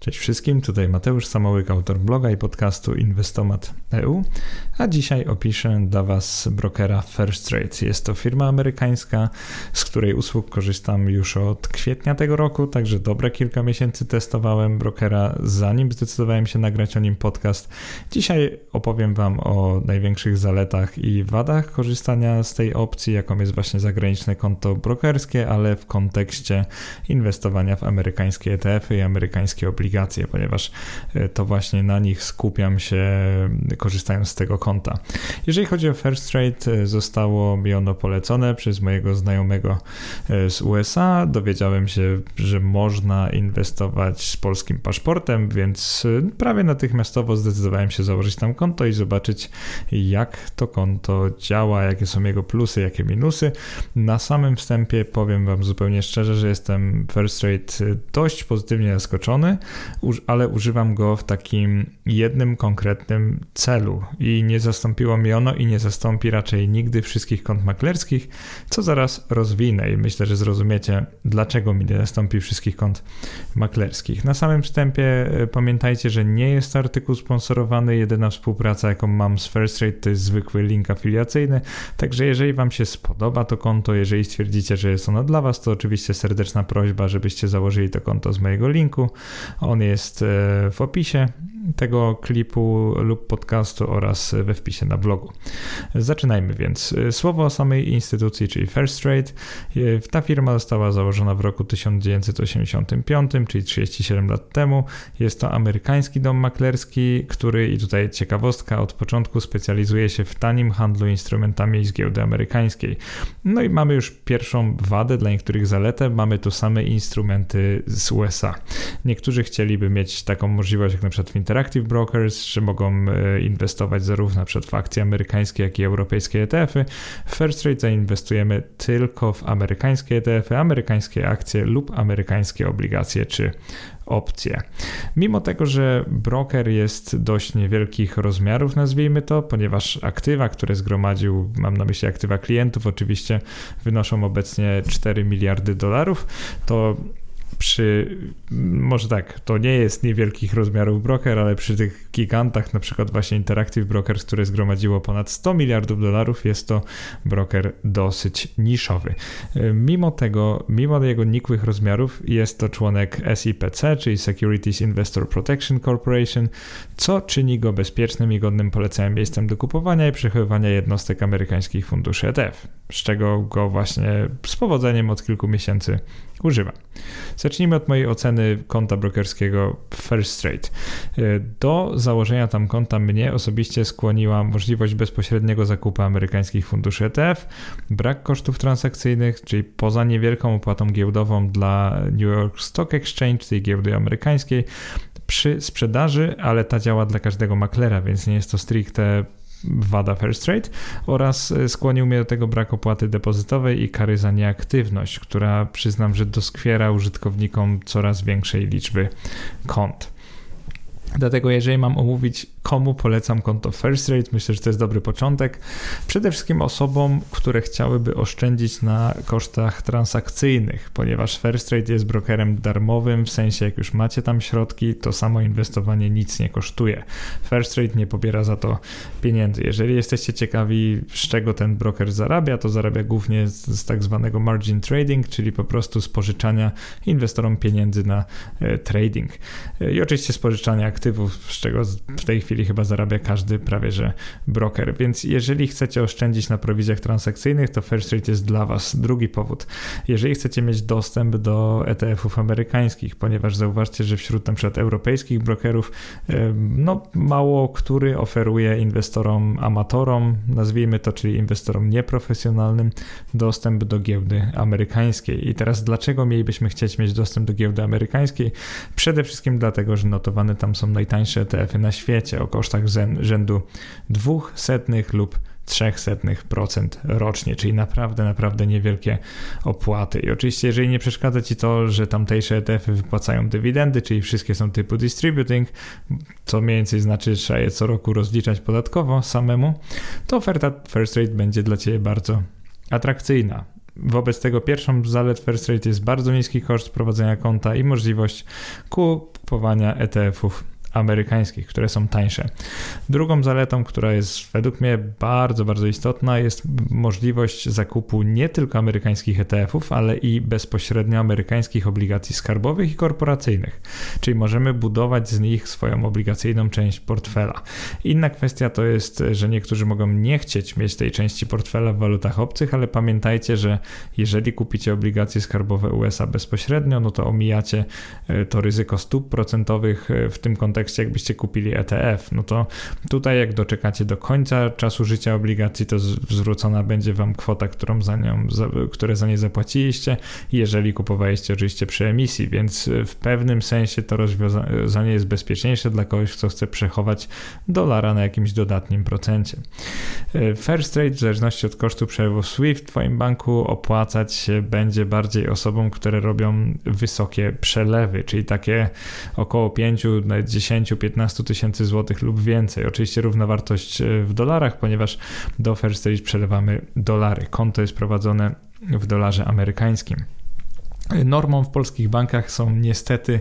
Cześć wszystkim, tutaj Mateusz Samołyk, autor bloga i podcastu Inwestomat.eu, a dzisiaj opiszę dla Was brokera First Trade. Jest to firma amerykańska, z której usług korzystam już od kwietnia tego roku, także dobre kilka miesięcy testowałem brokera, zanim zdecydowałem się nagrać o nim podcast. Dzisiaj opowiem Wam o największych zaletach i wadach korzystania z tej opcji, jaką jest właśnie zagraniczne konto brokerskie, ale w kontekście inwestowania w amerykańskie ETF-y i amerykańskie obligacje ponieważ e, to właśnie na nich skupiam się korzystając z tego konta. Jeżeli chodzi o First Trade, e, zostało mi ono polecone przez mojego znajomego e, z USA. Dowiedziałem się, że można inwestować z polskim paszportem, więc prawie natychmiastowo zdecydowałem się założyć tam konto i zobaczyć, jak to konto działa, jakie są jego plusy, jakie minusy. Na samym wstępie powiem Wam zupełnie szczerze, że jestem First Trade dość pozytywnie zaskoczony ale używam go w takim jednym konkretnym celu i nie zastąpiło mi ono i nie zastąpi raczej nigdy wszystkich kont maklerskich, co zaraz rozwinę i myślę, że zrozumiecie, dlaczego mi nie zastąpi wszystkich kont maklerskich. Na samym wstępie e, pamiętajcie, że nie jest artykuł sponsorowany, jedyna współpraca, jaką mam z First Rate, to jest zwykły link afiliacyjny, także jeżeli Wam się spodoba to konto, jeżeli stwierdzicie, że jest ono dla Was, to oczywiście serdeczna prośba, żebyście założyli to konto z mojego linku. On jest e, w opisie tego klipu lub podcastu oraz we wpisie na blogu. Zaczynajmy więc. Słowo o samej instytucji, czyli First Trade. Ta firma została założona w roku 1985, czyli 37 lat temu. Jest to amerykański dom maklerski, który, i tutaj ciekawostka, od początku specjalizuje się w tanim handlu instrumentami z giełdy amerykańskiej. No i mamy już pierwszą wadę, dla niektórych zaletę, mamy tu same instrumenty z USA. Niektórzy chcieliby mieć taką możliwość, jak na przykład w Interactive Brokers, że mogą e, inwestować zarówno przed w akcje amerykańskie, jak i europejskie ETF-y. W First Trade zainwestujemy tylko w amerykańskie ETF-y, amerykańskie akcje lub amerykańskie obligacje czy opcje. Mimo tego, że broker jest dość niewielkich rozmiarów, nazwijmy to, ponieważ aktywa, które zgromadził, mam na myśli aktywa klientów, oczywiście wynoszą obecnie 4 miliardy dolarów, to przy, może tak, to nie jest niewielkich rozmiarów broker, ale przy tych gigantach, na przykład właśnie Interactive Brokers, które zgromadziło ponad 100 miliardów dolarów, jest to broker dosyć niszowy. Mimo tego, mimo jego nikłych rozmiarów, jest to członek SIPC, czyli Securities Investor Protection Corporation, co czyni go bezpiecznym i godnym polecenia miejscem do kupowania i przechowywania jednostek amerykańskich funduszy ETF, z czego go właśnie z powodzeniem od kilku miesięcy używam. Zacznijmy od mojej oceny konta brokerskiego First Trade. Do założenia tam konta mnie osobiście skłoniła możliwość bezpośredniego zakupu amerykańskich funduszy ETF, brak kosztów transakcyjnych, czyli poza niewielką opłatą giełdową dla New York Stock Exchange, tej giełdy amerykańskiej, przy sprzedaży, ale ta działa dla każdego maklera, więc nie jest to stricte wada First Trade oraz e, skłonił mnie do tego brak opłaty depozytowej i kary za nieaktywność, która przyznam, że doskwiera użytkownikom coraz większej liczby kont. Dlatego jeżeli mam omówić komu polecam konto First Rate. Myślę, że to jest dobry początek. Przede wszystkim osobom, które chciałyby oszczędzić na kosztach transakcyjnych, ponieważ First Rate jest brokerem darmowym, w sensie jak już macie tam środki, to samo inwestowanie nic nie kosztuje. First Rate nie pobiera za to pieniędzy. Jeżeli jesteście ciekawi, z czego ten broker zarabia, to zarabia głównie z, tak zwanego margin trading, czyli po prostu z pożyczania inwestorom pieniędzy na e, trading. E, I oczywiście z pożyczania aktywów, z czego w tej chwili chwili chyba zarabia każdy prawie że broker. Więc jeżeli chcecie oszczędzić na prowizjach transakcyjnych, to First Trade jest dla Was. Drugi powód. Jeżeli chcecie mieć dostęp do ETF-ów amerykańskich, ponieważ zauważcie, że wśród na przykład europejskich brokerów, no mało który oferuje inwestorom amatorom, nazwijmy to, czyli inwestorom nieprofesjonalnym, dostęp do giełdy amerykańskiej. I teraz dlaczego mielibyśmy chcieć mieć dostęp do giełdy amerykańskiej? Przede wszystkim dlatego, że notowane tam są najtańsze ETF-y na świecie o kosztach rzędu 200 lub 0,03% rocznie, czyli naprawdę, naprawdę niewielkie opłaty. I oczywiście, jeżeli nie przeszkadza Ci to, że tamtejsze ETF-y wypłacają dywidendy, czyli wszystkie są typu distributing, co mniej więcej znaczy, że trzeba je co roku rozliczać podatkowo samemu, to oferta First Rate będzie dla Ciebie bardzo atrakcyjna. Wobec tego pierwszą z zalet First Rate jest bardzo niski koszt prowadzenia konta i możliwość kupowania ETF-ów amerykańskich, które są tańsze. Drugą zaletą, która jest według mnie bardzo, bardzo istotna, jest możliwość zakupu nie tylko amerykańskich ETF-ów, ale i bezpośrednio amerykańskich obligacji skarbowych i korporacyjnych. Czyli możemy budować z nich swoją obligacyjną część portfela. Inna kwestia to jest, że niektórzy mogą nie chcieć mieć tej części portfela w walutach obcych, ale pamiętajcie, że jeżeli kupicie obligacje skarbowe USA bezpośrednio, no to omijacie e, to ryzyko stóp procentowych e, w tym kontekście kontekście, jakbyście kupili ETF, no to tutaj jak doczekacie do końca czasu życia obligacji, to zwrócona będzie wam kwota, którą za nią, za, które za nie zapłaciliście, jeżeli kupowaliście oczywiście przy emisji, więc w pewnym sensie to rozwiązanie jest bezpieczniejsze dla kogoś, kto chce przechować dolara na jakimś dodatnim procencie. First Trade w zależności od kosztu przelewu SWIFT w Twoim banku opłacać się będzie bardziej osobom, które robią wysokie przelewy, czyli takie około 5, nawet 10 10-15 tysięcy złotych lub więcej. Oczywiście równowartość e, w dolarach, ponieważ do First Stage przelewamy dolary. Konto jest prowadzone w dolarze amerykańskim. Normą w polskich bankach są niestety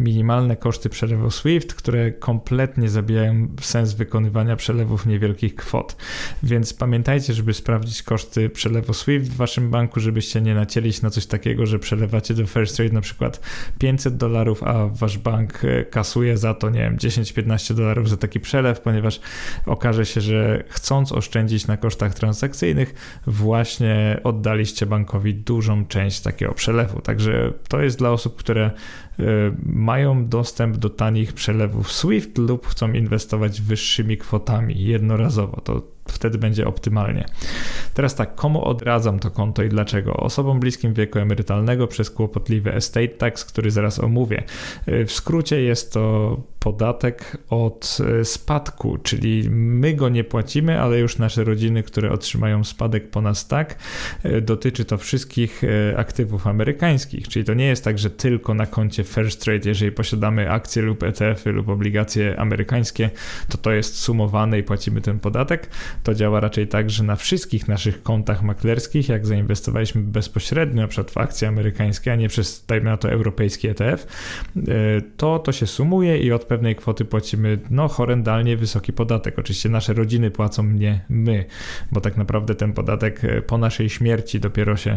minimalne koszty przelewu SWIFT, które kompletnie zabijają sens wykonywania przelewów niewielkich kwot. Więc pamiętajcie, żeby sprawdzić koszty przelewu SWIFT w waszym banku, żebyście nie nacięli się na coś takiego, że przelewacie do First Trade na przykład 500 dolarów, a wasz bank e, kasuje za to, nie wiem, 10-15 dolarów za taki przelew, ponieważ okaże się, że chcąc oszczędzić na kosztach transakcyjnych, właśnie oddaliście bankowi dużą część takiego przelewu. Także to jest dla osób, które e, mają dostęp do tanich przelewów SWIFT lub chcą inwestować wyższymi kwotami jednorazowo. To wtedy będzie optymalnie. Teraz tak, komu odradzam to konto i dlaczego? Osobom bliskim wieku emerytalnego przez kłopotliwy estate tax, który zaraz omówię. W skrócie jest to podatek od e, spadku, czyli my go nie płacimy, ale już nasze rodziny, które otrzymają spadek po nas tak, e, dotyczy to wszystkich e, aktywów amerykańskich, czyli to nie jest tak, że tylko na koncie First Trade, jeżeli posiadamy akcje lub ETF-y lub obligacje amerykańskie, to to jest sumowane i płacimy ten podatek, to działa raczej tak, że na wszystkich naszych kontach maklerskich, jak zainwestowaliśmy bezpośrednio na przykład w akcje amerykańskie, a nie przez, dajmy na to, europejski ETF, to to się sumuje i od pewnej kwoty płacimy no horrendalnie wysoki podatek. Oczywiście nasze rodziny płacą, nie my, bo tak naprawdę ten podatek e, po naszej śmierci dopiero się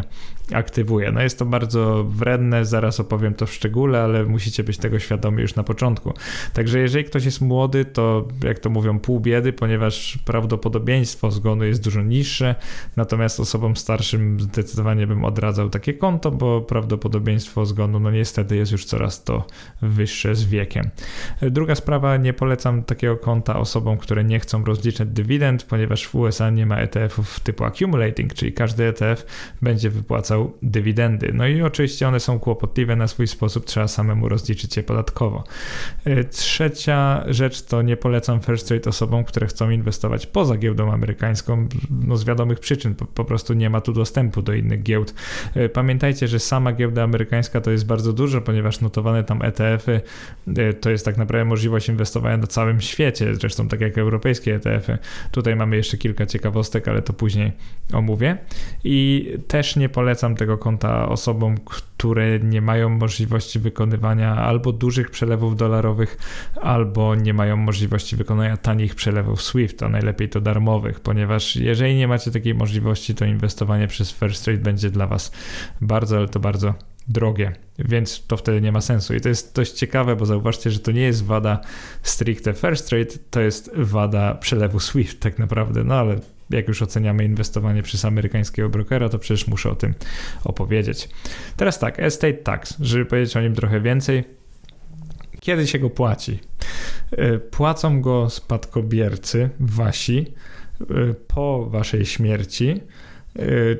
aktywuje. No jest to bardzo wredne, zaraz opowiem to w szczególe, ale musicie być tego świadomi już na początku. Także jeżeli ktoś jest młody, to jak to mówią, pół biedy, ponieważ prawdopodobieństwo zgonu jest dużo niższe, natomiast osobom starszym zdecydowanie bym odradzał takie konto, bo prawdopodobieństwo zgonu no niestety jest już coraz to wyższe z wiekiem. Druga sprawa, nie polecam takiego konta osobom, które nie chcą rozliczać dywidend, ponieważ w USA nie ma ETF-ów typu accumulating, czyli każdy ETF będzie wypłacał dywidendy. No i oczywiście one są kłopotliwe na swój sposób, trzeba samemu rozliczyć je podatkowo. Trzecia rzecz to nie polecam first trade osobom, które chcą inwestować poza giełdą amerykańską, no z wiadomych przyczyn, po, po, prostu nie ma tu dostępu do innych giełd. E, pamiętajcie, że sama giełda amerykańska to jest bardzo dużo, ponieważ notowane tam ETF-y e, to jest tak naprawdę możliwość inwestowania na całym świecie, zresztą tak jak europejskie ETF-y. Tutaj mamy jeszcze kilka ciekawostek, ale to później omówię. I też nie polecam tego konta osobom, które nie mają możliwości wykonywania albo dużych przelewów dolarowych, albo nie mają możliwości wykonania tanich przelewów SWIFT, a najlepiej to darmowych, ponieważ jeżeli nie macie takiej możliwości, to inwestowanie przez First Trade będzie dla Was bardzo, ale to bardzo drogie, więc to wtedy nie ma sensu. I to jest dość ciekawe, bo zauważcie, że to nie jest wada stricte First Trade, to jest wada przelewu SWIFT tak naprawdę, no ale jak już oceniamy inwestowanie przez amerykańskiego brokera, to przecież muszę o tym opowiedzieć. Teraz tak, estate tax, żeby powiedzieć o nim trochę więcej. Kiedy się go płaci? E, płacą go spadkobiercy, wasi, e, po waszej śmierci Y,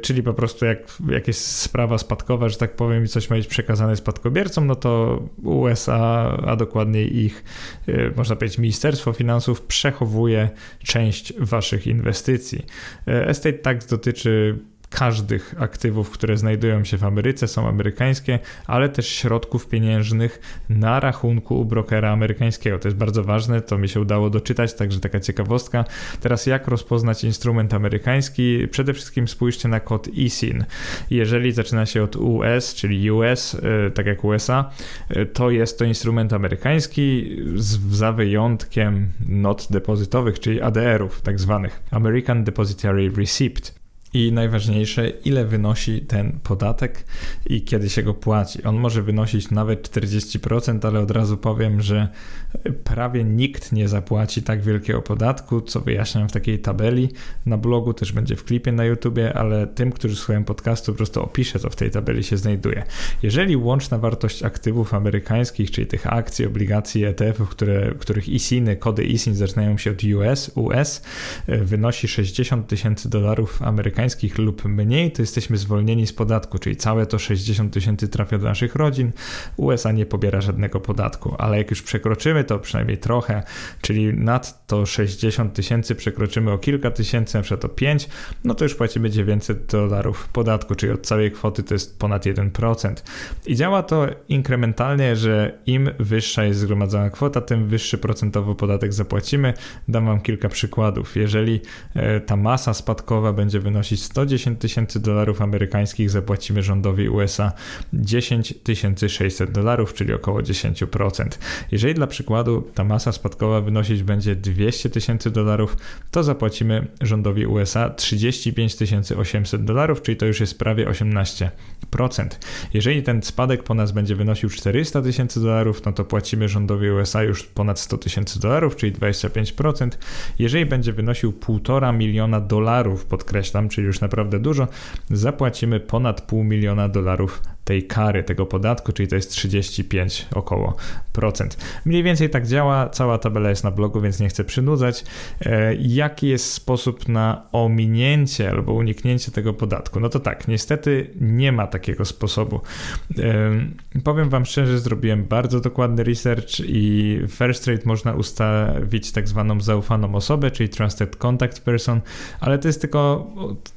czyli po prostu jak, jak jest sprawa spadkowa, że tak powiem, i coś ma być przekazane spadkobiercom, no to USA, a dokładniej ich, y, można powiedzieć, Ministerstwo Finansów przechowuje część waszych inwestycji. Y, estate tax dotyczy każdych aktywów, które znajdują się w Ameryce, są amerykańskie, ale też środków pieniężnych na rachunku u brokera amerykańskiego. To jest bardzo ważne, to mi się udało doczytać, także taka ciekawostka. Teraz jak rozpoznać instrument amerykański? Przede wszystkim spójrzcie na kod ISIN. Jeżeli zaczyna się od US, czyli US, e, tak jak USA, e, to jest to instrument amerykański za wyjątkiem not depozytowych, czyli ADR-ów, tak zwanych American Depository Receipt. I najważniejsze, ile wynosi ten podatek i kiedy się go płaci. On może wynosić nawet 40%, ale od razu powiem, że prawie nikt nie zapłaci tak wielkiego podatku, co wyjaśniam w takiej tabeli na blogu, też będzie w klipie na YouTubie, ale tym, którzy słuchają podcastu, po prostu opiszę, co w tej tabeli się znajduje. Jeżeli łączna wartość aktywów amerykańskich, czyli tych akcji, obligacji, ETF-ów, które, których ISINy, kody ISIN zaczynają się od US, US, wynosi 60 tysięcy dolarów amerykańskich, amerykańskich lub mniej, to jesteśmy zwolnieni z podatku, czyli całe to 60 tysięcy trafia do naszych rodzin. USA nie pobiera żadnego podatku, ale jak już przekroczymy to przynajmniej trochę, czyli nad to 60 tysięcy przekroczymy o kilka tysięcy, na przykład o 5, no to już płacimy 900 dolarów podatku, czyli od całej kwoty to jest ponad 1%. I działa to inkrementalnie, że im wyższa jest zgromadzona kwota, tym wyższy procentowo podatek zapłacimy. Dam Wam kilka przykładów. Jeżeli e, ta masa spadkowa będzie wynosić wynosić 110 tysięcy dolarów amerykańskich, zapłacimy rządowi USA 10 600 dolarów, czyli około 10%. Jeżeli dla przykładu ta masa spadkowa wynosić będzie 200 tysięcy dolarów, to zapłacimy rządowi USA 35 800 dolarów, czyli to już jest prawie 18%. Jeżeli ten spadek po nas będzie wynosił 400 tysięcy dolarów, no to płacimy rządowi USA już ponad 100 tysięcy dolarów, czyli 25%. Jeżeli będzie wynosił 1,5 miliona dolarów, podkreślam, czyli już naprawdę dużo, zapłacimy ponad pół miliona dolarów tej kary, tego podatku, czyli to jest 35 około procent. Mniej więcej tak działa, cała tabela jest na blogu, więc nie chcę przynudzać. E, jaki jest sposób na ominięcie albo uniknięcie tego podatku? No to tak, niestety nie ma takiego sposobu. E, powiem Wam szczerze, zrobiłem bardzo dokładny research i First Rate można ustawić tak zwaną zaufaną osobę, czyli Trusted Contact Person, ale to jest tylko,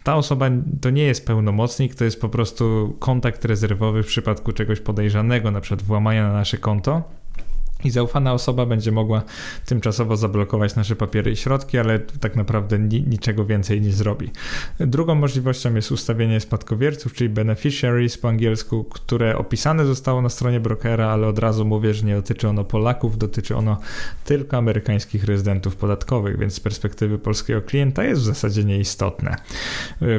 ta osoba to nie jest pełnomocnik, to jest po prostu kontakt rezerwowany w przypadku czegoś podejrzanego, na przykład włamania na nasze konto i zaufana osoba będzie mogła tymczasowo zablokować nasze papiery i środki, ale tak naprawdę ni niczego więcej nie zrobi. Drugą możliwością jest ustawienie spadkobierców, czyli beneficiaries po angielsku, które opisane zostało na stronie brokera, ale od razu mówię, że nie dotyczy ono Polaków, dotyczy ono tylko amerykańskich rezydentów podatkowych, więc z perspektywy polskiego klienta jest w zasadzie nieistotne.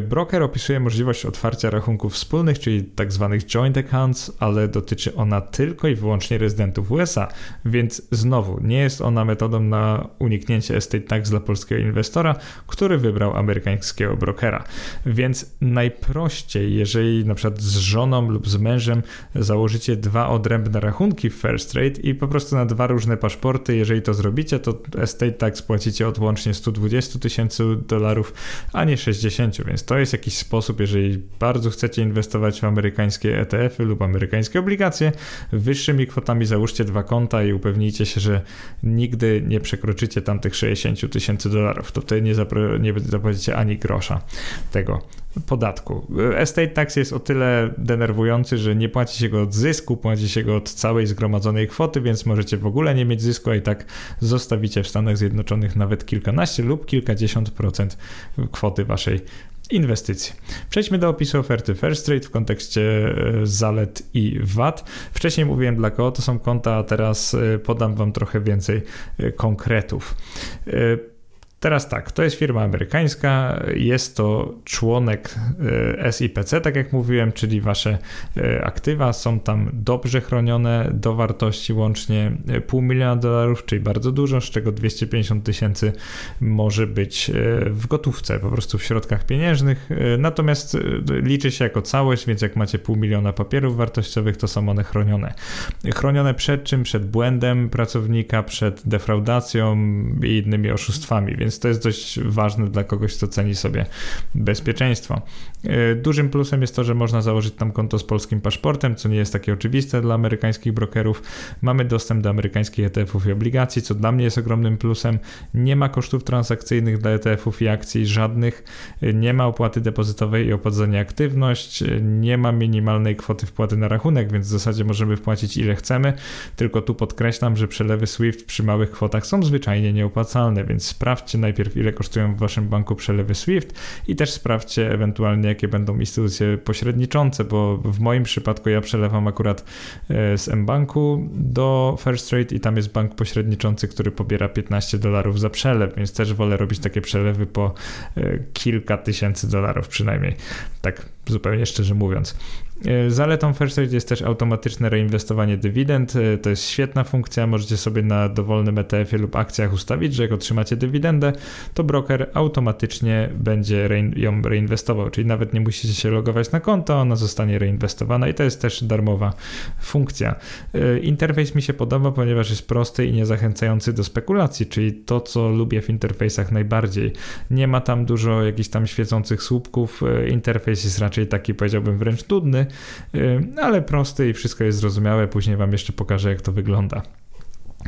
Broker opisuje możliwość otwarcia rachunków wspólnych, czyli tak zwanych joint accounts, ale dotyczy ona tylko i wyłącznie rezydentów USA więc znowu nie jest ona metodą na uniknięcie estate tax dla polskiego inwestora, który wybrał amerykańskiego brokera. Więc najprościej, jeżeli na przykład z żoną lub z mężem założycie dwa odrębne rachunki w First Trade i po prostu na dwa różne paszporty, jeżeli to zrobicie, to estate tax płacicie od łącznie 120 tysięcy dolarów, a nie 60, więc to jest jakiś sposób, jeżeli bardzo chcecie inwestować w amerykańskie ETF-y lub amerykańskie obligacje, wyższymi kwotami załóżcie dwa konta i upewnijcie się, że nigdy nie przekroczycie tam tych 60 tysięcy dolarów. To wtedy nie, zapro, nie zapłacicie ani grosza tego podatku. Estate tax jest o tyle denerwujący, że nie płaci się go od zysku, płaci się go od całej zgromadzonej kwoty, więc możecie w ogóle nie mieć zysku, a i tak zostawicie w Stanach Zjednoczonych nawet kilkanaście lub kilkadziesiąt procent kwoty waszej inwestycji. Przejdźmy do opisu oferty First Trade w kontekście e, zalet i VAT. Wcześniej mówiłem dla kogo to są konta, a teraz e, podam Wam trochę więcej e, konkretów. Teraz tak, to jest firma amerykańska, jest to członek e, SIPC, tak jak mówiłem, czyli wasze e, aktywa są tam dobrze chronione do wartości łącznie e, pół miliona dolarów, czyli bardzo dużo, z czego 250 tysięcy może być w gotówce, po prostu w środkach pieniężnych. Natomiast liczy się jako całość, więc jak macie pół miliona papierów wartościowych, to są one chronione. Chronione przed czym? Przed błędem pracownika, przed defraudacją i innymi oszustwami, więc więc to jest dość ważne dla kogoś, kto ceni sobie bezpieczeństwo. E, dużym plusem jest to, że można założyć tam konto z polskim paszportem, co nie jest takie oczywiste dla amerykańskich brokerów. Mamy dostęp do amerykańskich ETF-ów i obligacji, co dla mnie jest ogromnym plusem. Nie ma kosztów transakcyjnych dla ETF-ów i akcji, żadnych. Nie ma opłaty depozytowej i opłat za nieaktywność. Nie ma minimalnej kwoty wpłaty na rachunek, więc w zasadzie możemy wpłacić ile chcemy. Tylko tu podkreślam, że przelewy SWIFT przy małych kwotach są zwyczajnie nieopłacalne, więc sprawdźcie najpierw ile kosztują w waszym banku przelewy SWIFT i też sprawdźcie ewentualnie jakie będą instytucje pośredniczące, bo w moim przypadku ja przelewam akurat e, z mBanku do First Trade i tam jest bank pośredniczący, który pobiera 15 dolarów za przelew, więc też wolę robić takie przelewy po e, kilka tysięcy dolarów przynajmniej, tak zupełnie szczerze mówiąc. E, zaletą First Trade jest też automatyczne reinwestowanie dywidend. E, to jest świetna funkcja. Możecie sobie na dowolnym ETF-ie lub akcjach ustawić, że jak otrzymacie dywidendę, to broker automatycznie będzie ją reinwestował, czyli nawet nie musicie się logować na konto, ona zostanie reinwestowana i to jest też darmowa funkcja. E, interfejs mi się podoba, ponieważ jest prosty i niezachęcający do spekulacji, czyli to, co lubię w interfejsach najbardziej. Nie ma tam dużo jakichś tam świecących słupków. Interfejs jest raczej taki, powiedziałbym, wręcz nudny Y, ale prosty i wszystko jest zrozumiałe. Później Wam jeszcze pokażę, jak to wygląda.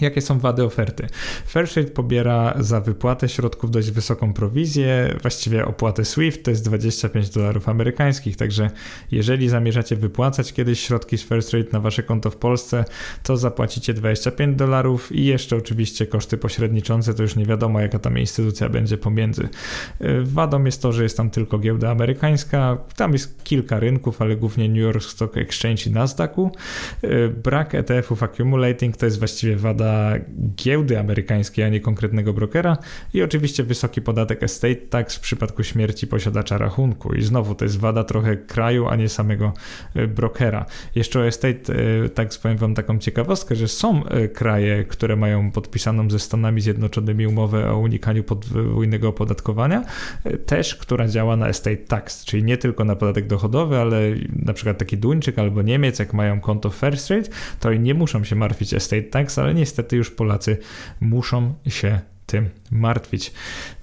Jakie są wady oferty? Fairshade pobiera za wypłatę środków dość wysoką prowizję, właściwie opłatę SWIFT to jest 25 dolarów amerykańskich, także jeżeli zamierzacie wypłacać kiedyś środki z Fairtrade na wasze konto w Polsce, to zapłacicie 25 dolarów i jeszcze oczywiście koszty pośredniczące, to już nie wiadomo jaka tam instytucja będzie pomiędzy. Wadą jest to, że jest tam tylko giełda amerykańska, tam jest kilka rynków, ale głównie New York Stock Exchange i Nasdaqu. Brak ETF-ów accumulating to jest właściwie wada giełdy amerykańskiej, a nie konkretnego brokera i oczywiście wysoki podatek estate tax w przypadku śmierci posiadacza rachunku. I znowu to jest wada trochę kraju, a nie samego e, brokera. Jeszcze o estate e, tax powiem wam taką ciekawostkę, że są e, kraje, które mają podpisaną ze Stanami Zjednoczonymi umowę o unikaniu podwójnego opodatkowania, też która działa na estate tax, czyli nie tylko na podatek dochodowy, ale na przykład taki Duńczyk albo Niemiec, jak mają konto First Rate, to nie muszą się martwić estate tax, ale niestety niestety już Polacy muszą się tym martwić.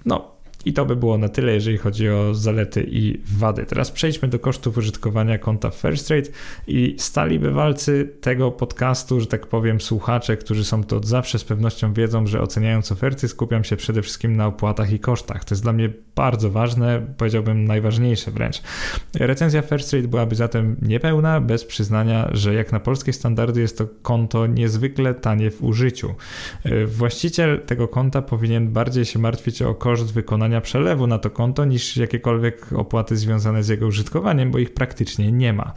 No, i to by było na tyle, jeżeli chodzi o zalety i wady. Teraz przejdźmy do kosztów użytkowania konta First Trade i stali bywalcy tego podcastu, że tak powiem, słuchacze, którzy są to od zawsze z pewnością wiedzą, że oceniając oferty skupiam się przede wszystkim na opłatach i kosztach. To jest dla mnie bardzo ważne, powiedziałbym najważniejsze wręcz. Recenzja First Trade byłaby zatem niepełna, bez przyznania, że jak na polskie standardy jest to konto niezwykle tanie w użyciu. Właściciel tego konta powinien bardziej się martwić o koszt wykonania przelewu na to konto niż jakiekolwiek opłaty związane z jego użytkowaniem, bo ich praktycznie nie ma.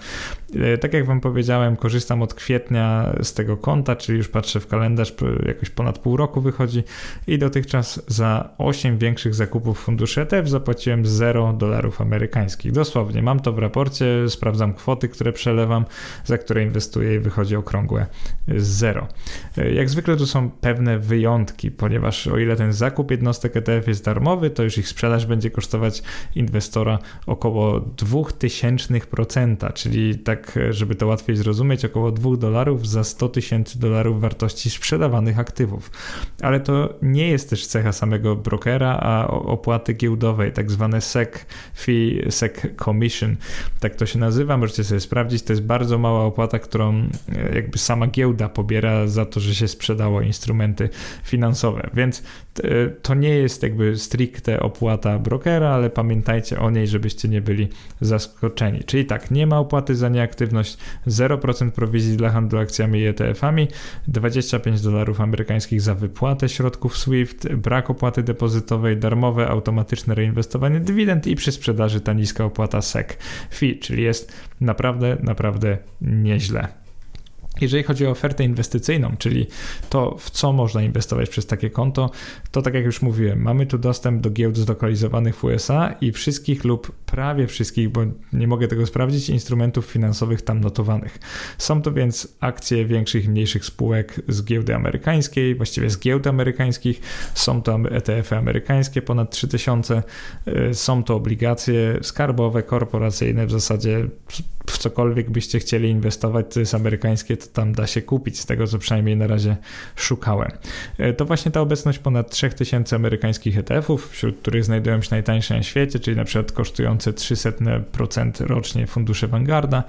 E, tak jak Wam powiedziałem, korzystam od kwietnia z tego konta, czyli już patrzę w kalendarz, jakoś ponad pół roku wychodzi i dotychczas za 8 większych zakupów funduszy ETF zapłaciłem 0 dolarów amerykańskich. Dosłownie, mam to w raporcie, sprawdzam kwoty, które przelewam, za które inwestuję i wychodzi okrągłe 0. E, jak zwykle tu są pewne wyjątki, ponieważ o ile ten zakup jednostek ETF jest darmowy, to już ich sprzedaż będzie kosztować inwestora około 0,02%, czyli tak, żeby to łatwiej zrozumieć, około 2 dolarów za 100 tysięcy dolarów wartości sprzedawanych aktywów. Ale to nie jest też cecha samego brokera, a opłaty giełdowej, tak zwane SEC fee, SEC commission, tak to się nazywa, możecie sobie sprawdzić, to jest bardzo mała opłata, którą e, jakby sama giełda pobiera za to, że się sprzedało instrumenty finansowe, więc e, to nie jest jakby stricte opłata brokera, ale pamiętajcie o niej, żebyście nie byli zaskoczeni. Czyli tak, nie ma opłaty za nieaktywność, 0% prowizji dla handlu akcjami i ETF-ami, 25 dolarów amerykańskich za wypłatę środków SWIFT, brak opłaty depozytowej, darmowe automatyczne reinwestowanie dywidend i przy sprzedaży ta niska opłata SEC fee, czyli jest naprawdę, naprawdę nieźle. Jeżeli chodzi o ofertę inwestycyjną, czyli to, w co można inwestować przez takie konto, to tak jak już mówiłem, mamy tu dostęp do giełd zlokalizowanych w USA i wszystkich lub prawie wszystkich, bo nie mogę tego sprawdzić, instrumentów finansowych tam notowanych. Są to więc akcje większych i mniejszych spółek z giełdy amerykańskiej, właściwie z giełd amerykańskich, są to ETF-y amerykańskie ponad 3000, y, są to obligacje skarbowe, korporacyjne, w zasadzie w cokolwiek byście chcieli inwestować, co jest amerykańskie, to tam da się kupić, z tego co przynajmniej na razie szukałem. E, to właśnie ta obecność ponad 3000 amerykańskich ETF-ów, wśród których znajdują się najtańsze na świecie, czyli na przykład kosztujące 300% rocznie fundusze Vanguarda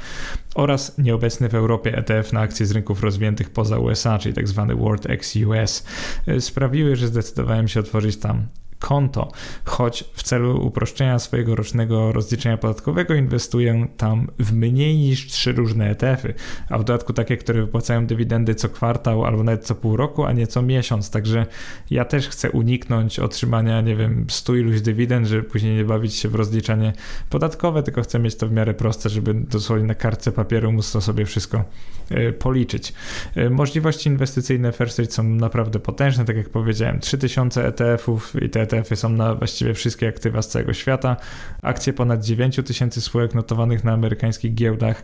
oraz nieobecny w Europie ETF na akcje z rynków rozwiniętych poza USA, czyli tzw. Tak World X US, e, sprawiły, że zdecydowałem się otworzyć tam konto, choć w celu uproszczenia swojego rocznego rozliczenia podatkowego inwestuję tam w mniej niż trzy różne ETF-y, a w dodatku takie, które wypłacają dywidendy co kwartał albo nawet co pół roku, a nie co miesiąc, także ja też chcę uniknąć otrzymania, nie wiem, stu iluś dywidend, żeby później nie bawić się w rozliczanie podatkowe, tylko chcę mieć to w miarę proste, żeby dosłownie na kartce papieru móc to sobie wszystko y, policzyć. Y, możliwości inwestycyjne First Rate są naprawdę potężne, tak jak powiedziałem, 3000 ETF-ów i te ETF-y są na właściwie wszystkie aktywa z całego świata. Akcje ponad 9 tysięcy spółek notowanych na amerykańskich giełdach,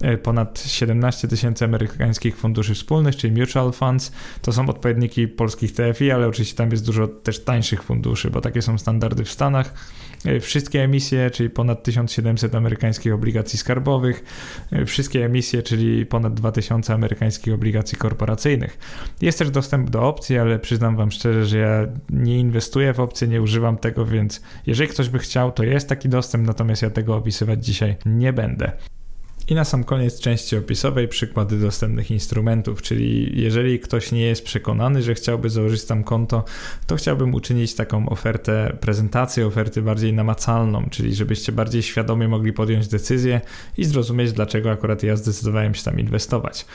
e, ponad 17 tysięcy amerykańskich funduszy wspólnych, czyli mutual funds. To są odpowiedniki polskich TFI, ale oczywiście tam jest dużo też tańszych funduszy, bo takie są standardy w Stanach. E, wszystkie emisje, czyli ponad 1700 amerykańskich obligacji skarbowych, e, wszystkie emisje, czyli ponad 2000 amerykańskich obligacji korporacyjnych. Jest też dostęp do opcji, ale przyznam Wam szczerze, że ja nie inwestuję w opcje, nie używam tego, więc jeżeli ktoś by chciał, to jest taki dostęp, natomiast ja tego opisywać dzisiaj nie będę. I na sam koniec części opisowej przykłady dostępnych instrumentów, czyli jeżeli ktoś nie jest przekonany, że chciałby założyć tam konto, to chciałbym uczynić taką ofertę, prezentację oferty bardziej namacalną, czyli żebyście bardziej świadomie mogli podjąć decyzję i zrozumieć, dlaczego akurat ja zdecydowałem się tam inwestować.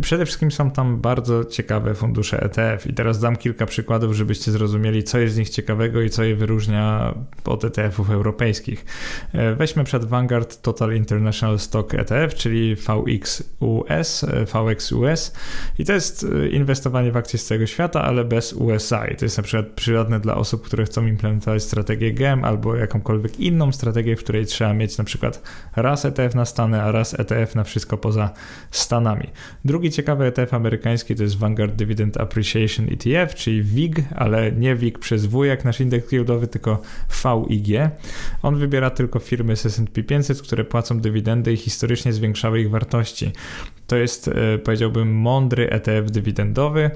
Przede wszystkim są tam bardzo ciekawe fundusze ETF i teraz dam kilka przykładów, żebyście zrozumieli, co jest z nich ciekawego i co je wyróżnia od ETF-ów europejskich. Weźmy przed Vanguard Total International Stock ETF, ETF, czyli VXUS, VXUS i to jest e, inwestowanie w akcje z całego świata, ale bez USA i to jest na przykład przydatne dla osób, które chcą implementować strategię GEM albo jakąkolwiek inną strategię, w której trzeba mieć na przykład raz ETF na Stany, a raz ETF na wszystko poza Stanami. Drugi ciekawy ETF amerykański to jest Vanguard Dividend Appreciation ETF, czyli WIG, ale nie WIG przez W jak nasz indeks giełdowy, tylko VIG. On wybiera tylko firmy z S&P 500, które płacą dywidendy i historycznie znacznie zwiększały ich wartości. To jest, e, powiedziałbym, mądry ETF dywidendowy,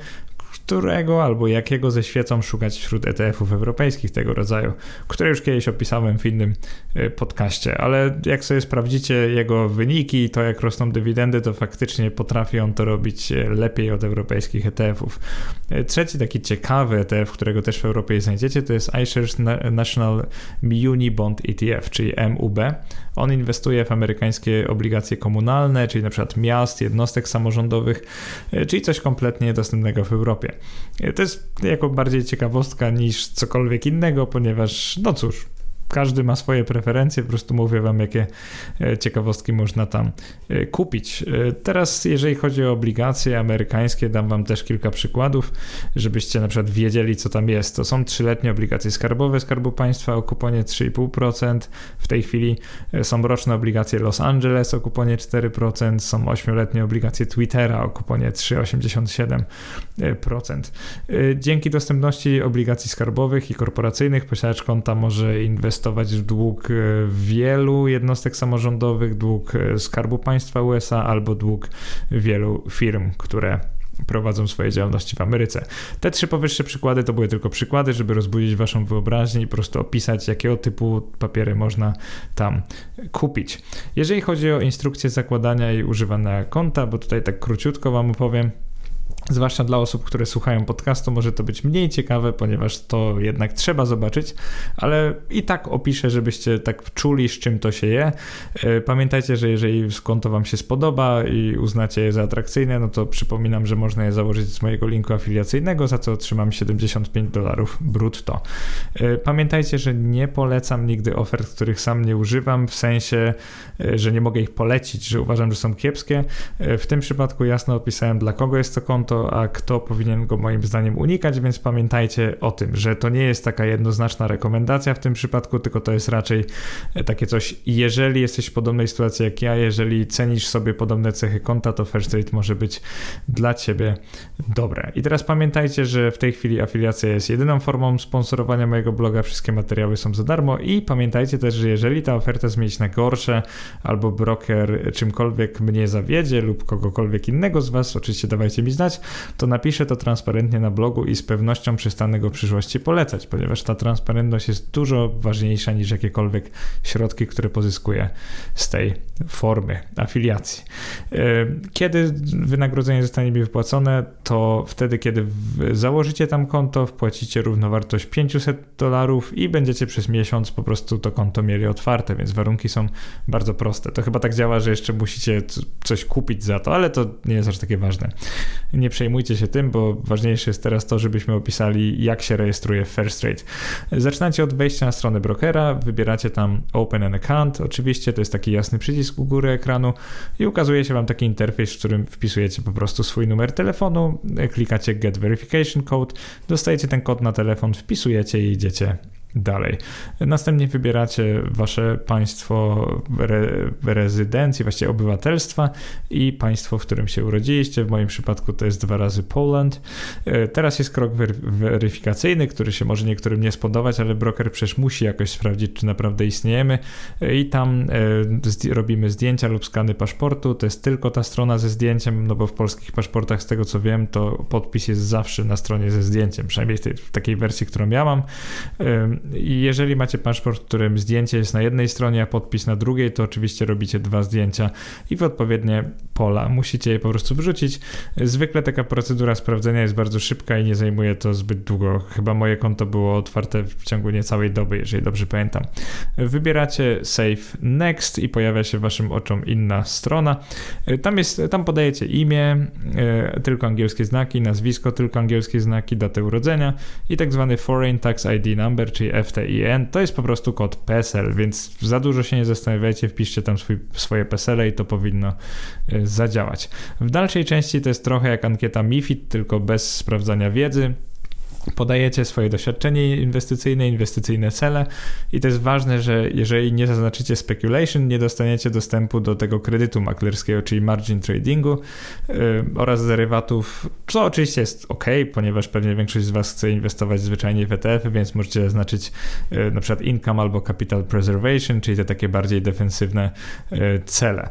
którego albo jakiego ze świecą szukać wśród ETF-ów europejskich tego rodzaju, które już kiedyś opisałem w innym e, podcaście, ale jak sobie sprawdzicie jego wyniki, to jak rosną dywidendy, to faktycznie potrafi on to robić e, lepiej od europejskich ETF-ów. Trzeci taki ciekawy ETF, którego też w Europie znajdziecie, to jest iShares National Muni Bond ETF, czyli MUB. On inwestuje w amerykańskie obligacje komunalne, czyli na przykład miast, jednostek samorządowych, e, czyli coś kompletnie niedostępnego w Europie. E, to jest jako bardziej ciekawostka niż cokolwiek innego, ponieważ, no cóż, każdy ma swoje preferencje, po prostu mówię wam, jakie e, ciekawostki można tam e, kupić. E, teraz, jeżeli chodzi o obligacje amerykańskie, dam wam też kilka przykładów, żebyście na przykład wiedzieli, co tam jest. To są trzyletnie obligacje skarbowe Skarbu Państwa o kuponie 3,5%. W tej chwili są roczne obligacje Los Angeles o kuponie 4%, są ośmioletnie obligacje Twittera o kuponie 3,87%. Dzięki dostępności obligacji skarbowych i korporacyjnych posiadacz konta może inwestować inwestować w dług e, wielu jednostek samorządowych, dług e, Skarbu Państwa USA albo dług wielu firm, które prowadzą swoje działalności w Ameryce. Te trzy powyższe przykłady to były tylko przykłady, żeby rozbudzić waszą wyobraźnię i po prostu opisać, jakiego typu papiery można tam kupić. Jeżeli chodzi o instrukcję zakładania i używania konta, bo tutaj tak króciutko wam opowiem, Zwłaszcza dla osób, które słuchają podcastu, może to być mniej ciekawe, ponieważ to jednak trzeba zobaczyć, ale i tak opiszę, żebyście tak czuli, z czym to się je. E, pamiętajcie, że jeżeli konto Wam się spodoba i uznacie je za atrakcyjne, no to przypominam, że można je założyć z mojego linku afiliacyjnego, za co otrzymam 75 dolarów brutto. E, pamiętajcie, że nie polecam nigdy ofert, których sam nie używam, w sensie, e, że nie mogę ich polecić, że uważam, że są kiepskie. W tym przypadku jasno opisałem, dla kogo jest to konto konto, a kto powinien go moim zdaniem unikać, więc pamiętajcie o tym, że to nie jest taka jednoznaczna rekomendacja w tym przypadku, tylko to jest raczej takie coś, jeżeli jesteś w podobnej sytuacji jak ja, jeżeli cenisz sobie podobne cechy konta, to First Rate może być dla Ciebie dobre. I teraz pamiętajcie, że w tej chwili afiliacja jest jedyną formą sponsorowania mojego bloga, wszystkie materiały są za darmo i pamiętajcie też, że jeżeli ta oferta zmienić na gorsze albo broker czymkolwiek mnie zawiedzie lub kogokolwiek innego z Was, oczywiście dawajcie mi znać, to napiszę to transparentnie na blogu i z pewnością przestanę go w przyszłości polecać, ponieważ ta transparentność jest dużo ważniejsza niż jakiekolwiek środki, które pozyskuję z tej formy afiliacji. E, kiedy wynagrodzenie zostanie mi wypłacone, to wtedy, kiedy założycie tam konto, wpłacicie równowartość 500 dolarów i będziecie przez miesiąc po prostu to konto mieli otwarte, więc warunki są bardzo proste. To chyba tak działa, że jeszcze musicie coś kupić za to, ale to nie jest aż takie ważne. Nie przejmujcie się tym, bo ważniejsze jest teraz to, żebyśmy opisali, jak się rejestruje First Rate. Zaczynacie od wejścia na stronę brokera, wybieracie tam Open an Account, oczywiście to jest taki jasny przycisk u góry ekranu i ukazuje się Wam taki interfejs, w którym wpisujecie po prostu swój numer telefonu, klikacie Get Verification Code, dostajecie ten kod na telefon, wpisujecie i idziecie dalej. Następnie wybieracie wasze państwo re, rezydencji, właściwie obywatelstwa i państwo, w którym się urodziliście. W moim przypadku to jest dwa razy Poland. E, teraz jest krok weryfikacyjny, który się może niektórym nie spodobać, ale broker przecież musi jakoś sprawdzić, czy naprawdę istniejemy e, i tam e, robimy zdjęcia lub skany paszportu. To jest tylko ta strona ze zdjęciem, no bo w polskich paszportach, z tego co wiem, to podpis jest zawsze na stronie ze zdjęciem, przynajmniej w, tej, w takiej wersji, którą ja mam jeżeli macie paszport, w którym zdjęcie jest na jednej stronie, a podpis na drugiej, to oczywiście robicie dwa zdjęcia i w odpowiednie pola. Musicie je po prostu wrzucić. Zwykle taka procedura sprawdzenia jest bardzo szybka i nie zajmuje to zbyt długo. Chyba moje konto było otwarte w ciągu niecałej doby, jeżeli dobrze pamiętam. Wybieracie Save Next i pojawia się waszym oczom inna strona. Tam, jest, tam podajecie imię, e, tylko angielskie znaki, nazwisko, tylko angielskie znaki, datę urodzenia i tak zwany Foreign Tax ID Number, czyli FTIN, to jest po prostu kod PESEL, więc za dużo się nie zastanawiajcie, wpiszcie tam swój, swoje PESEL i to powinno y, zadziałać. W dalszej części to jest trochę jak ankieta MIFID, tylko bez sprawdzania wiedzy podajecie swoje doświadczenie inwestycyjne, inwestycyjne cele i to jest ważne, że jeżeli nie zaznaczycie speculation, nie dostaniecie dostępu do tego kredytu maklerskiego, czyli margin tradingu yy, oraz derywatów, co oczywiście jest ok, ponieważ pewnie większość z Was chce inwestować zwyczajnie w ETF, więc możecie zaznaczyć yy, na przykład income albo capital preservation, czyli te takie bardziej defensywne yy, cele.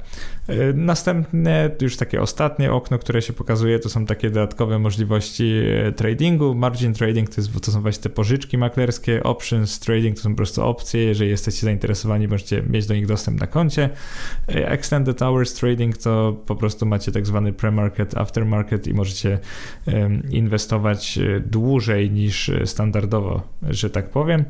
Y, następne, już takie ostatnie okno, które się pokazuje, to są takie dodatkowe możliwości y, tradingu, margin trading to, jest, to są właśnie te pożyczki maklerskie, options trading to są po prostu opcje, jeżeli jesteście zainteresowani, możecie mieć do nich dostęp na koncie. Extended hours trading to po prostu macie tak zwany pre-market, aftermarket i możecie inwestować dłużej niż standardowo, że tak powiem.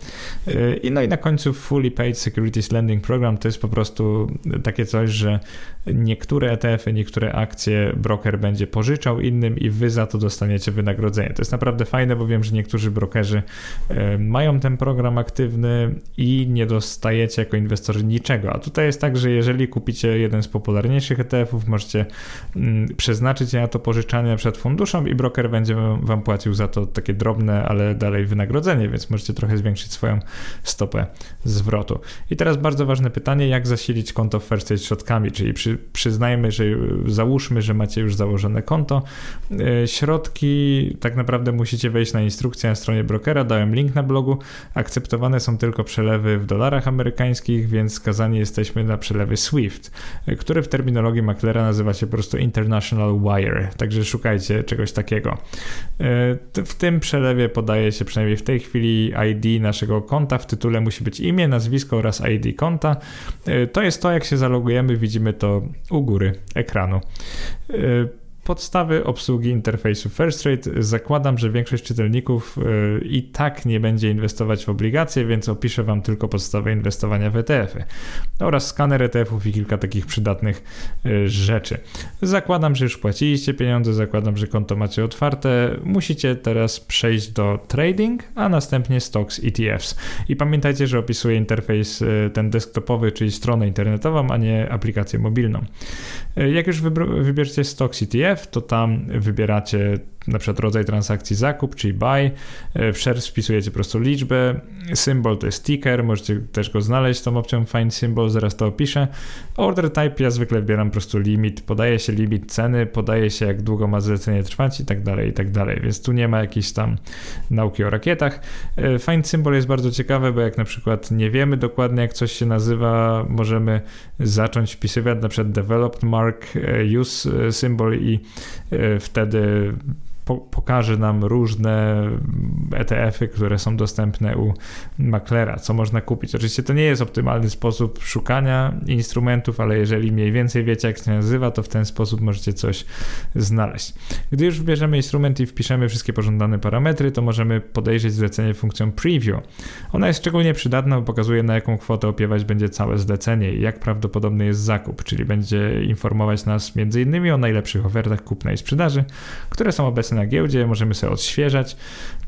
I no i na końcu fully paid securities lending program to jest po prostu takie coś, że niektóre ETF-y, niektóre akcje broker będzie pożyczał innym i wy za to dostaniecie wynagrodzenie. To jest naprawdę fajne, bo wiem, że niektórzy brokerzy e, mają ten program aktywny i nie dostajecie jako inwestorzy niczego. A tutaj jest tak, że jeżeli kupicie jeden z popularniejszych ETF-ów, możecie mm, przeznaczyć je na to pożyczanie przed funduszom i broker będzie wam płacił za to takie drobne, ale dalej wynagrodzenie, więc możecie trochę zwiększyć swoją stopę zwrotu. I teraz bardzo ważne pytanie, jak zasilić konto w First State środkami, czyli przy, przyznajmy, że załóżmy, że macie już założone konto, e, środki tak naprawdę musicie wejść na instrukcja na stronie brokera, dałem link na blogu. Akceptowane są tylko przelewy w dolarach amerykańskich, więc skazani jesteśmy na przelewy SWIFT, który w terminologii maklera nazywa się po prostu International Wire, także szukajcie czegoś takiego. W tym przelewie podaje się przynajmniej w tej chwili ID naszego konta, w tytule musi być imię, nazwisko oraz ID konta. To jest to, jak się zalogujemy, widzimy to u góry ekranu. Podstawy obsługi interfejsu First Rate. Zakładam, że większość czytelników y, i tak nie będzie inwestować w obligacje, więc opiszę Wam tylko podstawy inwestowania w ETF-y oraz skaner ETF-ów i kilka takich przydatnych y, rzeczy. Zakładam, że już płaciliście pieniądze, zakładam, że konto macie otwarte. Musicie teraz przejść do trading, a następnie stocks ETFs. I pamiętajcie, że opisuję interfejs y, ten desktopowy, czyli stronę internetową, a nie aplikację mobilną. Jak już wybierzecie stocks ETF, to tam wybieracie na przykład rodzaj transakcji zakup, czyli buy, e, w share wpisujecie po prostu liczbę, symbol to jest ticker, możecie też go znaleźć tą opcją find symbol, zaraz to opiszę. Order type ja zwykle wybieram po prostu limit, podaje się limit ceny, podaje się jak długo ma zlecenie trwać i tak dalej, i tak dalej, więc tu nie ma jakiejś tam nauki o rakietach. E, find symbol jest bardzo ciekawe, bo jak na przykład nie wiemy dokładnie jak coś się nazywa, możemy zacząć wpisywać na przykład developed mark, e, use symbol i wtedy po, pokaże nam różne ETF-y, które są dostępne u maklera, co można kupić. Oczywiście to nie jest optymalny sposób szukania instrumentów, ale jeżeli mniej więcej wiecie, jak się nazywa, to w ten sposób możecie coś znaleźć. Gdy już wybierzemy instrument i wpiszemy wszystkie pożądane parametry, to możemy podejrzeć zlecenie funkcją preview. Ona jest szczególnie przydatna, bo pokazuje na jaką kwotę opiewać będzie całe zlecenie i jak prawdopodobny jest zakup, czyli będzie informować nas m.in. o najlepszych ofertach kupna i sprzedaży, które są obecne na giełdzie, możemy sobie odświeżać,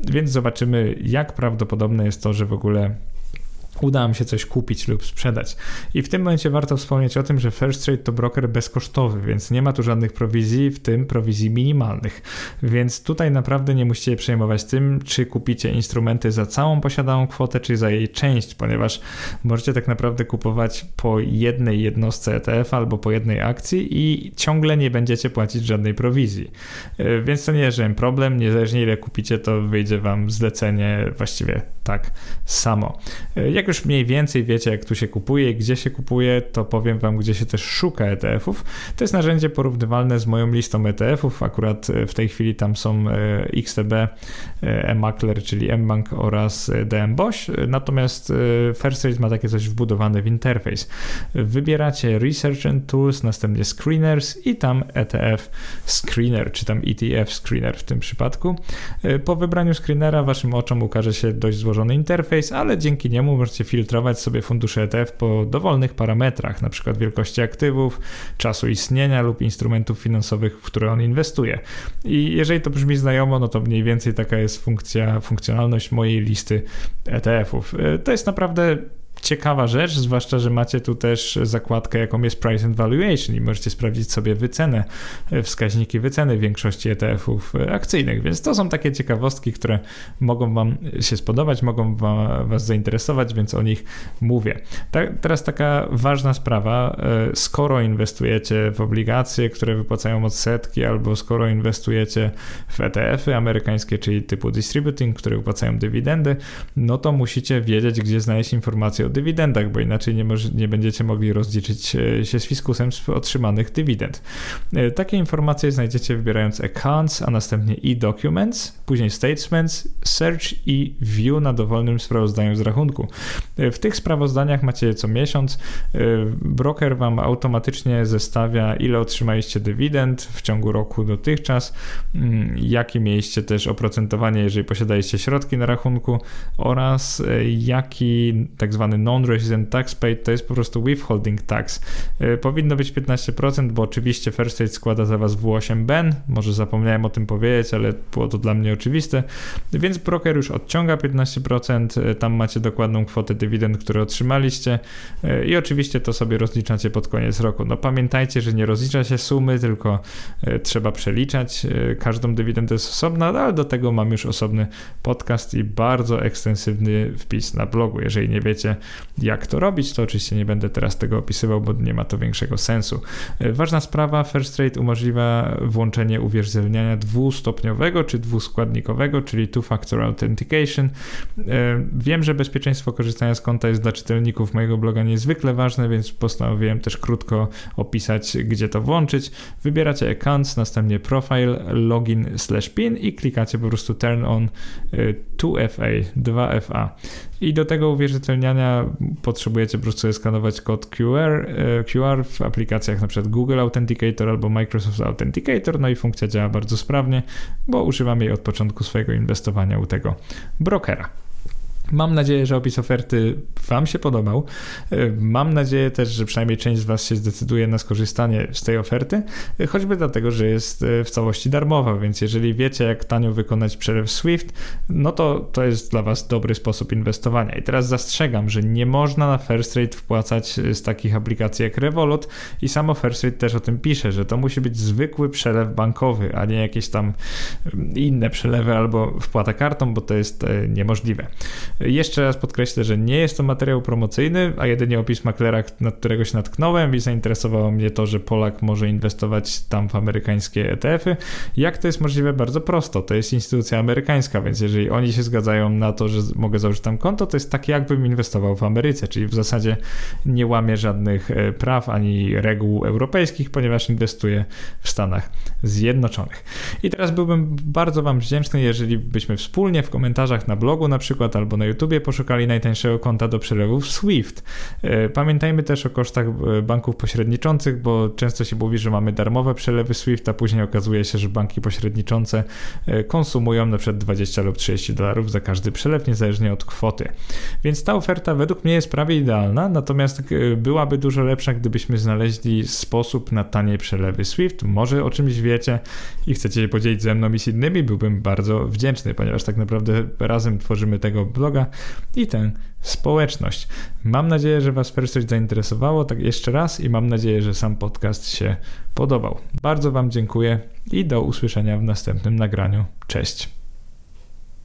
więc zobaczymy, jak prawdopodobne jest to, że w ogóle uda nam się coś kupić lub sprzedać. I w tym momencie warto wspomnieć o tym, że First Trade to broker bezkosztowy, więc nie ma tu żadnych prowizji, w tym prowizji minimalnych. Więc tutaj naprawdę nie musicie przejmować tym, czy kupicie instrumenty za całą posiadaną kwotę, czy za jej część, ponieważ możecie tak naprawdę kupować po jednej jednostce ETF albo po jednej akcji i ciągle nie będziecie płacić żadnej prowizji. E, więc to nie jest żaden problem, niezależnie ile kupicie, to wyjdzie wam zlecenie właściwie tak samo. E, jak już mniej więcej wiecie, jak tu się kupuje i gdzie się kupuje, to powiem Wam, gdzie się też szuka ETF-ów. To jest narzędzie porównywalne z moją listą ETF-ów. Akurat e, w tej chwili tam są e, XTB, eMakler, czyli mBank oraz DMBOŚ. Natomiast First ma takie coś wbudowane w interfejs. Wybieracie Research and Tools, następnie Screeners i tam ETF Screener, czy tam ETF Screener w tym przypadku. Po wybraniu screenera Waszym oczom ukaże się dość złożony interfejs, ale dzięki niemu możecie możecie filtrować sobie fundusze ETF po dowolnych parametrach, np. wielkości aktywów, czasu istnienia lub instrumentów finansowych, w które on inwestuje. I jeżeli to brzmi znajomo, no to mniej więcej taka jest funkcja, funkcjonalność mojej listy ETF-ów. E, to jest naprawdę ciekawa rzecz, zwłaszcza, że macie tu też zakładkę, jaką jest Price and Valuation i możecie sprawdzić sobie wycenę, e, wskaźniki wyceny większości ETF-ów e, akcyjnych, więc to są takie ciekawostki, które mogą Wam się spodobać, mogą Was zainteresować, więc o nich mówię. teraz taka ważna sprawa, e, skoro inwestujecie w obligacje, które wypłacają odsetki, albo skoro inwestujecie w ETF-y amerykańskie, czyli typu distributing, które wypłacają dywidendy, no to musicie wiedzieć, gdzie znaleźć informacje o dywidendach, bo inaczej nie, może, nie będziecie mogli rozliczyć e, się z fiskusem z otrzymanych dywidend. E, takie informacje znajdziecie wybierając Accounts, a następnie e-Documents, później Statements, Search i View na dowolnym sprawozdaniu z rachunku. E, w tych sprawozdaniach macie co miesiąc. Broker Wam automatycznie zestawia, ile otrzymaliście dywidend w ciągu roku dotychczas, mm, jakie mieliście też oprocentowanie, jeżeli posiadaliście środki na rachunku oraz jaki tak zwany non-resident tax paid to jest po prostu withholding tax. Y, powinno być 15%, bo oczywiście First State składa za was W8BEN, może zapomniałem o tym powiedzieć, ale było to dla mnie oczywiste, więc broker już odciąga 15%, y, tam macie dokładną kwotę dywidend, które otrzymaliście. Y, i oczywiście to sobie rozliczacie pod koniec roku. No pamiętajcie, że nie rozlicza się sumy, tylko trzeba przeliczać, każdą dywidendę jest osobna, ale do tego mam już osobny podcast i bardzo ekstensywny wpis na blogu, jeżeli nie wiecie, jak to robić, to oczywiście nie będę teraz tego opisywał, bo nie ma to większego sensu. E, ważna sprawa, First Rate umożliwia włączenie uwierzytelniania dwustopniowego czy dwuskładnikowego, czyli two-factor authentication. E, wiem, że bezpieczeństwo korzystania z konta jest dla czytelników mojego bloga niezwykle ważne, więc postanowiłem też krótko opisać, gdzie to włączyć. Wybieracie accounts, następnie profile, login slash pin i klikacie po prostu turn on 2FA, 2FA. I do tego uwierzytelniania potrzebujecie po prostu skanować kod QR, e, QR w aplikacjach np. Google Authenticator albo Microsoft Authenticator, no i funkcja działa bardzo sprawnie, bo używam jej od początku swojego inwestowania u tego brokera. Mam nadzieję, że opis oferty Wam się podobał. E, mam nadzieję też, że przynajmniej część z Was się zdecyduje na skorzystanie z tej oferty, e, choćby dlatego, że jest e, w całości darmowa, więc jeżeli wiecie, jak tanio wykonać przelew Swift, no to to jest dla Was dobry sposób inwestowania. I teraz zastrzegam, że nie można na First Rate wpłacać z takich aplikacji jak Revolut i samo First Rate też o tym pisze, że to musi być zwykły przelew bankowy, a nie jakieś tam inne przelewy albo wpłata kartą, bo to jest niemożliwe. Jeszcze raz podkreślę, że nie jest to materiał promocyjny, a jedynie opis maklera, na którego się natknąłem i zainteresowało mnie to, że Polak może inwestować tam w amerykańskie ETF-y. Jak to jest możliwe? Bardzo prosto. To jest instytucja amerykańska, więc jeżeli oni się zgadzają na to, że mogę założyć tam konto, to jest tak jakbym inwestował w Ameryce, czyli w zasadzie nie łamię żadnych e, praw ani reguł europejskich, ponieważ inwestuję w Stanach Zjednoczonych. I teraz byłbym bardzo Wam wdzięczny, jeżeli byśmy wspólnie w komentarzach na blogu na przykład albo na YouTubie poszukali najtańszego konta do przelewów SWIFT. E, pamiętajmy też o kosztach e, banków pośredniczących, bo często się mówi, że mamy darmowe przelewy SWIFT, a później okazuje się, że banki pośredniczące e, konsumują na przykład 20 lub 30 dolarów za każdy przelew, niezależnie od kwoty. Więc ta oferta według mnie jest prawie idealna, natomiast byłaby dużo lepsza, gdybyśmy znaleźli sposób na tanie przelewy SWIFT. Może o czymś wiecie i chcecie się podzielić ze mną i z innymi, byłbym bardzo wdzięczny, ponieważ tak naprawdę razem tworzymy tego bloga i tę społeczność. Mam nadzieję, że Was coś zainteresowało, tak jeszcze raz i mam nadzieję, że sam podcast się podobał. Bardzo Wam dziękuję i do usłyszenia w następnym nagraniu. Cześć.